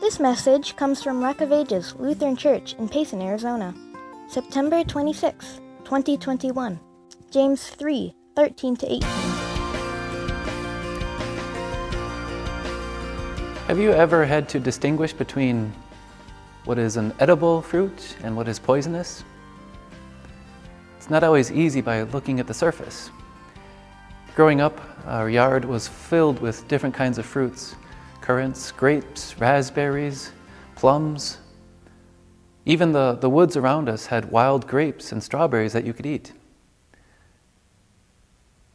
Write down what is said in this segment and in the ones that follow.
This message comes from Rock of Ages Lutheran Church in Payson, Arizona, September 26, 2021. James 3 13 to 18. Have you ever had to distinguish between what is an edible fruit and what is poisonous? It's not always easy by looking at the surface. Growing up, our yard was filled with different kinds of fruits currants, grapes, raspberries, plums. Even the, the woods around us had wild grapes and strawberries that you could eat.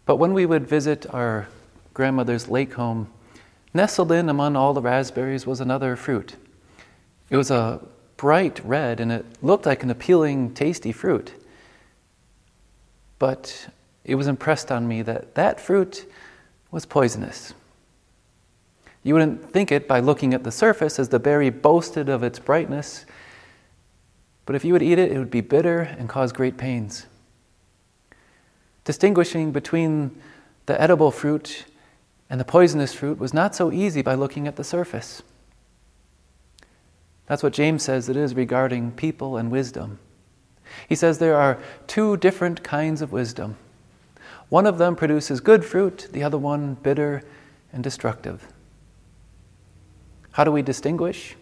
But when we would visit our grandmother's lake home, nestled in among all the raspberries was another fruit. It was a bright red and it looked like an appealing, tasty fruit. But it was impressed on me that that fruit was poisonous. You wouldn't think it by looking at the surface, as the berry boasted of its brightness. But if you would eat it, it would be bitter and cause great pains. Distinguishing between the edible fruit and the poisonous fruit was not so easy by looking at the surface. That's what James says it is regarding people and wisdom. He says there are two different kinds of wisdom. One of them produces good fruit, the other one bitter and destructive. How do we distinguish?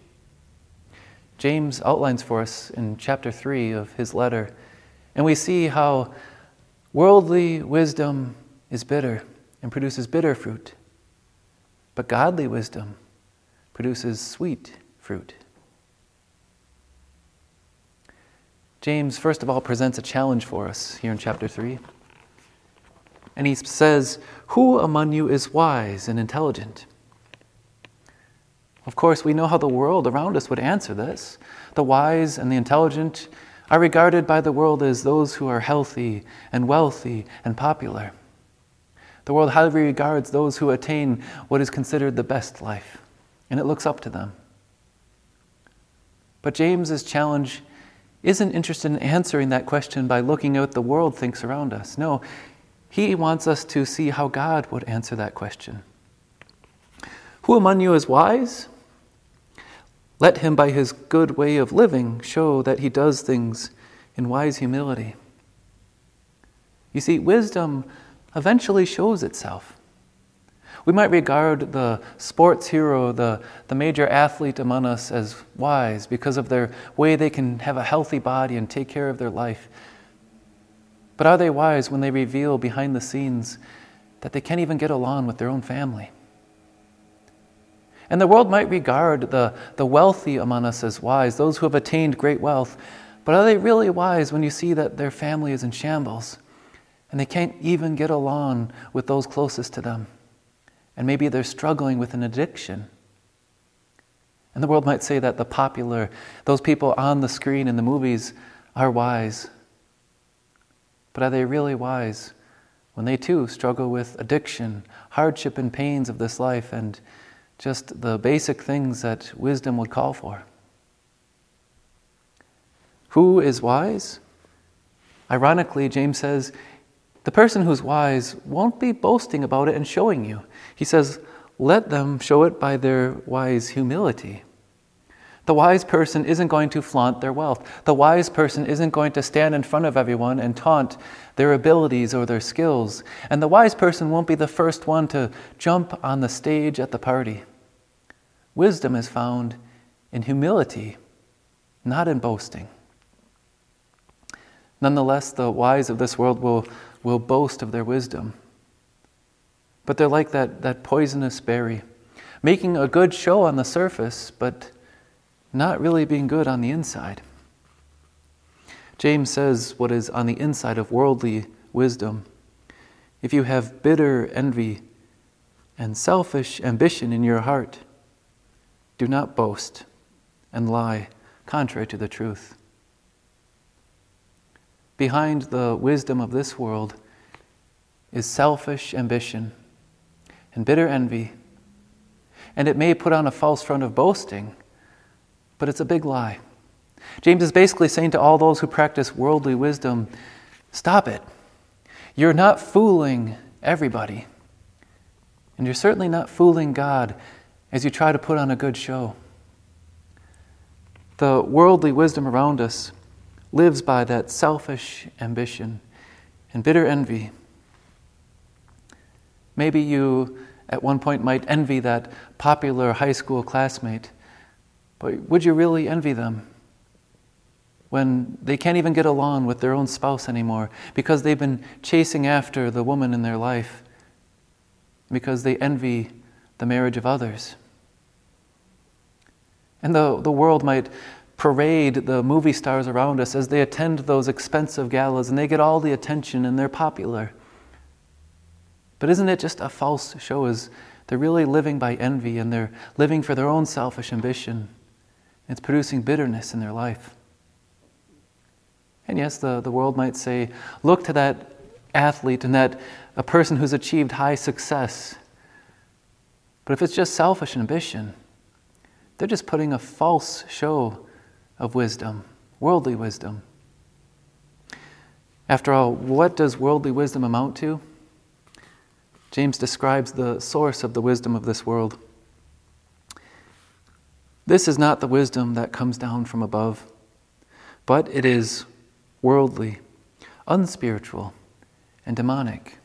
James outlines for us in chapter 3 of his letter, and we see how worldly wisdom is bitter and produces bitter fruit, but godly wisdom produces sweet fruit. James, first of all, presents a challenge for us here in chapter 3. And he says, Who among you is wise and intelligent? Of course, we know how the world around us would answer this. The wise and the intelligent are regarded by the world as those who are healthy and wealthy and popular. The world highly regards those who attain what is considered the best life, and it looks up to them. But James's challenge isn't interested in answering that question by looking at what the world thinks around us. No, he wants us to see how God would answer that question. Who among you is wise? Let him, by his good way of living, show that he does things in wise humility. You see, wisdom eventually shows itself. We might regard the sports hero, the, the major athlete among us, as wise because of their way they can have a healthy body and take care of their life. But are they wise when they reveal behind the scenes that they can't even get along with their own family? And the world might regard the, the wealthy among us as wise, those who have attained great wealth. But are they really wise when you see that their family is in shambles and they can't even get along with those closest to them? And maybe they're struggling with an addiction. And the world might say that the popular, those people on the screen in the movies, are wise. But are they really wise when they too struggle with addiction, hardship, and pains of this life, and just the basic things that wisdom would call for. Who is wise? Ironically, James says, the person who's wise won't be boasting about it and showing you. He says, let them show it by their wise humility. The wise person isn't going to flaunt their wealth. The wise person isn't going to stand in front of everyone and taunt their abilities or their skills. And the wise person won't be the first one to jump on the stage at the party. Wisdom is found in humility, not in boasting. Nonetheless, the wise of this world will, will boast of their wisdom. But they're like that, that poisonous berry, making a good show on the surface, but not really being good on the inside. James says what is on the inside of worldly wisdom. If you have bitter envy and selfish ambition in your heart, do not boast and lie contrary to the truth. Behind the wisdom of this world is selfish ambition and bitter envy, and it may put on a false front of boasting, but it's a big lie. James is basically saying to all those who practice worldly wisdom stop it. You're not fooling everybody, and you're certainly not fooling God as you try to put on a good show. The worldly wisdom around us lives by that selfish ambition and bitter envy. Maybe you at one point might envy that popular high school classmate, but would you really envy them? When they can't even get along with their own spouse anymore because they've been chasing after the woman in their life, because they envy the marriage of others. And the, the world might parade the movie stars around us as they attend those expensive galas and they get all the attention and they're popular. But isn't it just a false show? Is they're really living by envy and they're living for their own selfish ambition. It's producing bitterness in their life. And yes, the, the world might say, look to that athlete and that a person who's achieved high success. But if it's just selfish ambition, they're just putting a false show of wisdom, worldly wisdom. After all, what does worldly wisdom amount to? James describes the source of the wisdom of this world. This is not the wisdom that comes down from above, but it is worldly, unspiritual, and demonic.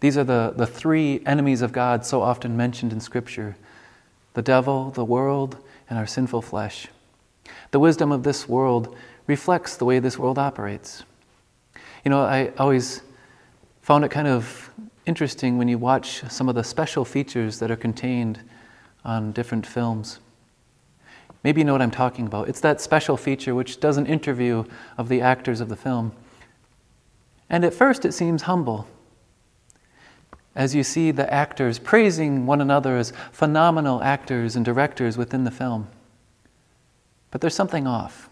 These are the, the three enemies of God so often mentioned in Scripture the devil, the world, and our sinful flesh. The wisdom of this world reflects the way this world operates. You know, I always found it kind of interesting when you watch some of the special features that are contained on different films. Maybe you know what I'm talking about. It's that special feature which does an interview of the actors of the film. And at first it seems humble as you see the actors praising one another as phenomenal actors and directors within the film. But there's something off.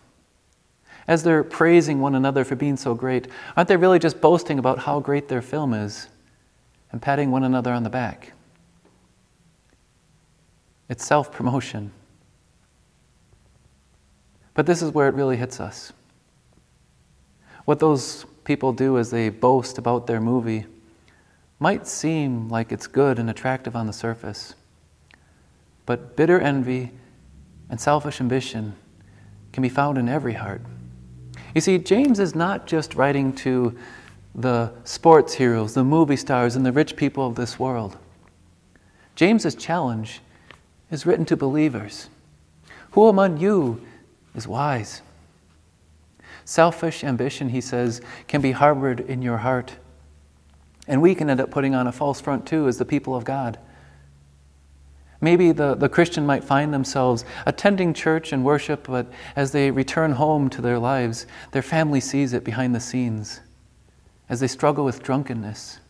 As they're praising one another for being so great, aren't they really just boasting about how great their film is and patting one another on the back? It's self promotion. But this is where it really hits us. What those people do is they boast about their movie might seem like it's good and attractive on the surface, but bitter envy and selfish ambition can be found in every heart. You see, James is not just writing to the sports heroes, the movie stars, and the rich people of this world. James's challenge is written to believers. Who among you is wise? Selfish ambition, he says, can be harbored in your heart and we can end up putting on a false front too as the people of God. Maybe the, the Christian might find themselves attending church and worship, but as they return home to their lives, their family sees it behind the scenes as they struggle with drunkenness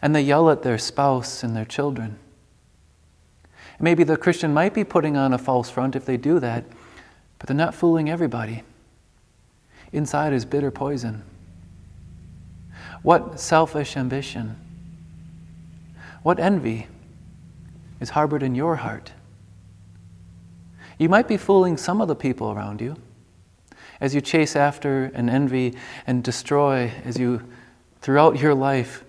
and they yell at their spouse and their children. Maybe the Christian might be putting on a false front if they do that, but they're not fooling everybody. Inside is bitter poison. What selfish ambition, what envy is harbored in your heart? You might be fooling some of the people around you as you chase after and envy and destroy, as you throughout your life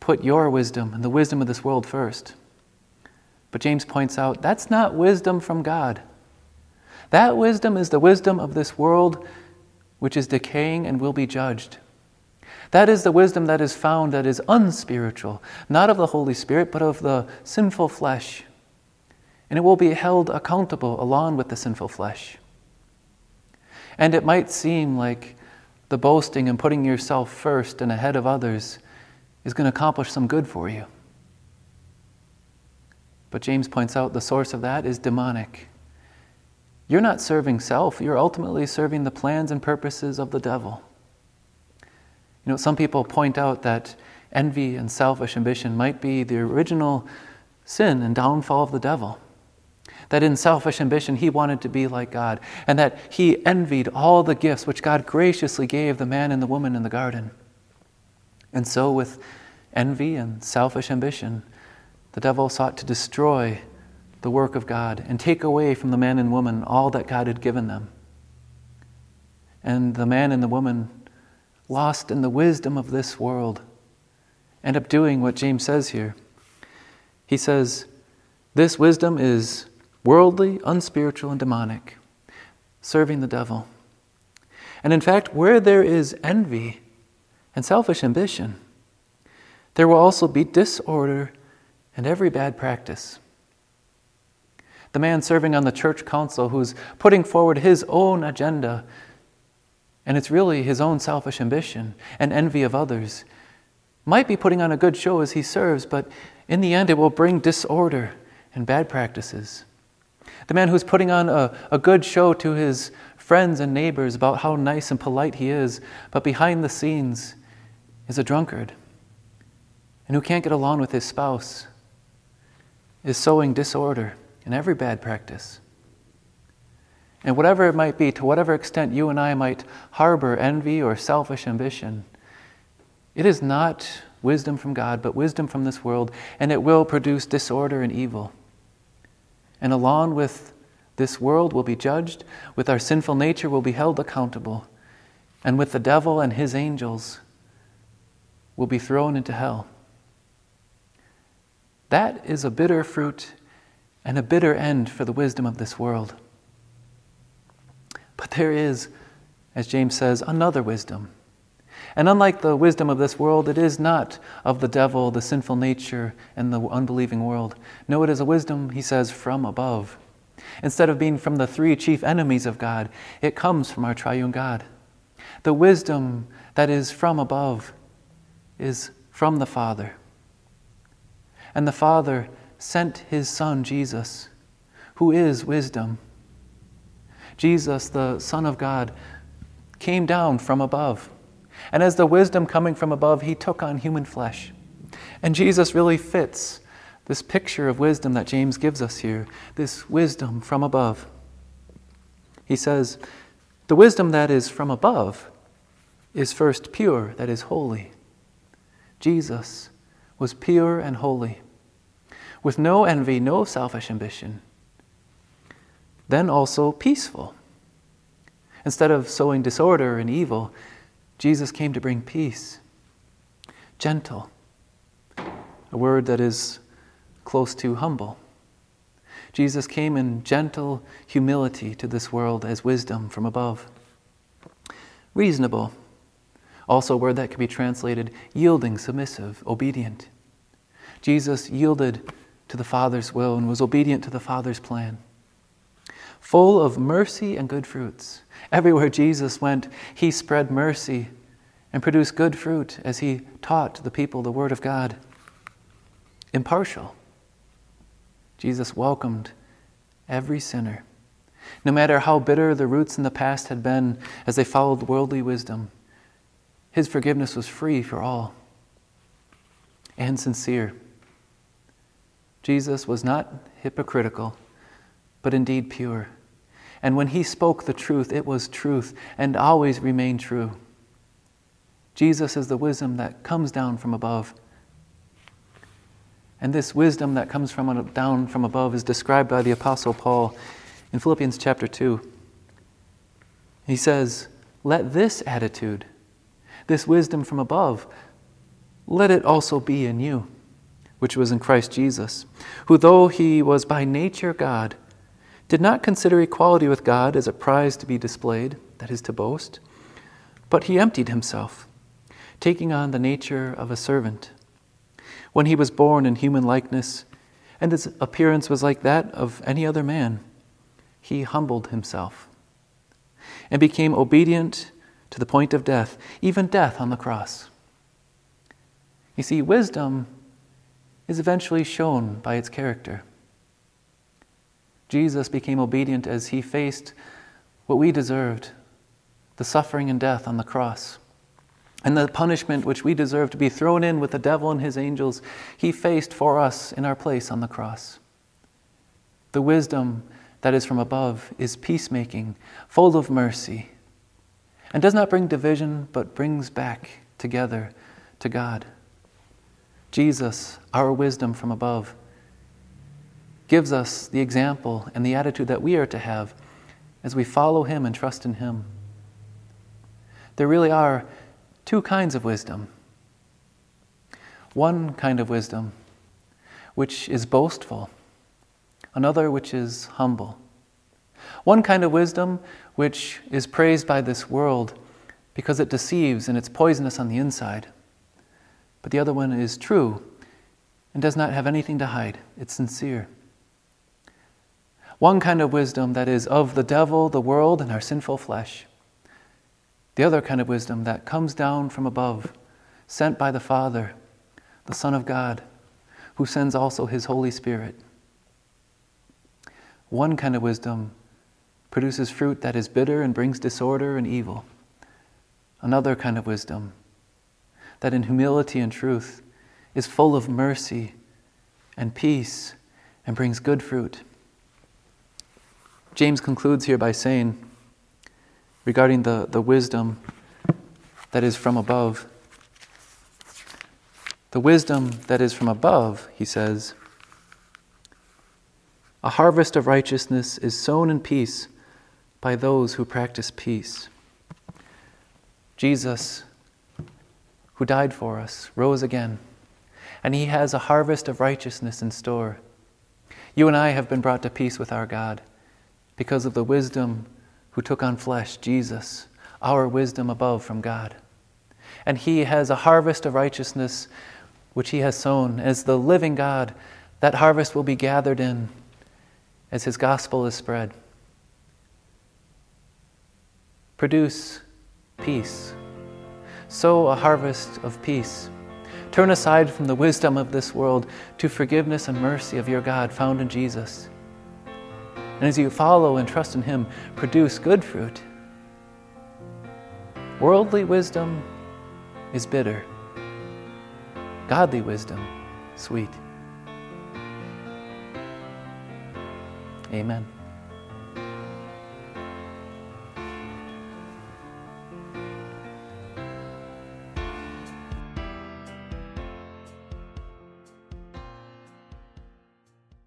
put your wisdom and the wisdom of this world first. But James points out that's not wisdom from God. That wisdom is the wisdom of this world which is decaying and will be judged. That is the wisdom that is found that is unspiritual, not of the Holy Spirit, but of the sinful flesh. And it will be held accountable along with the sinful flesh. And it might seem like the boasting and putting yourself first and ahead of others is going to accomplish some good for you. But James points out the source of that is demonic. You're not serving self, you're ultimately serving the plans and purposes of the devil. You know, some people point out that envy and selfish ambition might be the original sin and downfall of the devil. That in selfish ambition, he wanted to be like God, and that he envied all the gifts which God graciously gave the man and the woman in the garden. And so, with envy and selfish ambition, the devil sought to destroy the work of God and take away from the man and woman all that God had given them. And the man and the woman lost in the wisdom of this world, end up doing what James says here. He says, This wisdom is worldly, unspiritual, and demonic, serving the devil. And in fact, where there is envy and selfish ambition, there will also be disorder and every bad practice. The man serving on the church council who's putting forward his own agenda, and it's really his own selfish ambition and envy of others, might be putting on a good show as he serves, but in the end it will bring disorder and bad practices. The man who's putting on a, a good show to his friends and neighbors about how nice and polite he is, but behind the scenes is a drunkard and who can't get along with his spouse, is sowing disorder in every bad practice. And whatever it might be, to whatever extent you and I might harbor envy or selfish ambition, it is not wisdom from God, but wisdom from this world, and it will produce disorder and evil. And along with this world will be judged, with our sinful nature will be held accountable, and with the devil and his angels will be thrown into hell. That is a bitter fruit and a bitter end for the wisdom of this world. But there is, as James says, another wisdom. And unlike the wisdom of this world, it is not of the devil, the sinful nature, and the unbelieving world. No, it is a wisdom, he says, from above. Instead of being from the three chief enemies of God, it comes from our triune God. The wisdom that is from above is from the Father. And the Father sent his Son, Jesus, who is wisdom. Jesus, the Son of God, came down from above. And as the wisdom coming from above, he took on human flesh. And Jesus really fits this picture of wisdom that James gives us here, this wisdom from above. He says, The wisdom that is from above is first pure, that is holy. Jesus was pure and holy, with no envy, no selfish ambition. Then also peaceful. Instead of sowing disorder and evil, Jesus came to bring peace. Gentle, a word that is close to humble. Jesus came in gentle humility to this world as wisdom from above. Reasonable, also, a word that can be translated yielding, submissive, obedient. Jesus yielded to the Father's will and was obedient to the Father's plan. Full of mercy and good fruits. Everywhere Jesus went, he spread mercy and produced good fruit as he taught the people the Word of God. Impartial. Jesus welcomed every sinner. No matter how bitter the roots in the past had been as they followed worldly wisdom, his forgiveness was free for all and sincere. Jesus was not hypocritical, but indeed pure. And when he spoke the truth, it was truth and always remained true. Jesus is the wisdom that comes down from above. And this wisdom that comes from down from above is described by the apostle Paul in Philippians chapter 2. He says, "Let this attitude this wisdom from above, let it also be in you, which was in Christ Jesus, who, though he was by nature God, did not consider equality with God as a prize to be displayed, that is, to boast, but he emptied himself, taking on the nature of a servant. When he was born in human likeness, and his appearance was like that of any other man, he humbled himself and became obedient to the point of death, even death on the cross. You see, wisdom is eventually shown by its character. Jesus became obedient as he faced what we deserved the suffering and death on the cross. And the punishment which we deserve to be thrown in with the devil and his angels, he faced for us in our place on the cross. The wisdom that is from above is peacemaking, full of mercy, and does not bring division, but brings back together to God. Jesus, our wisdom from above, gives us the example and the attitude that we are to have as we follow Him and trust in Him. There really are two kinds of wisdom. One kind of wisdom, which is boastful, another which is humble. One kind of wisdom which is praised by this world because it deceives and it's poisonous on the inside. But the other one is true and does not have anything to hide, it's sincere. One kind of wisdom that is of the devil, the world, and our sinful flesh. The other kind of wisdom that comes down from above, sent by the Father, the Son of God, who sends also his Holy Spirit. One kind of wisdom produces fruit that is bitter and brings disorder and evil. Another kind of wisdom that in humility and truth is full of mercy and peace and brings good fruit. James concludes here by saying, regarding the, the wisdom that is from above, the wisdom that is from above, he says, a harvest of righteousness is sown in peace by those who practice peace. Jesus, who died for us, rose again, and he has a harvest of righteousness in store. You and I have been brought to peace with our God because of the wisdom who took on flesh, Jesus, our wisdom above from God. And he has a harvest of righteousness which he has sown. As the living God, that harvest will be gathered in as his gospel is spread. Produce peace. Sow a harvest of peace. Turn aside from the wisdom of this world to forgiveness and mercy of your God found in Jesus. And as you follow and trust in Him, produce good fruit. Worldly wisdom is bitter, godly wisdom, sweet. Amen.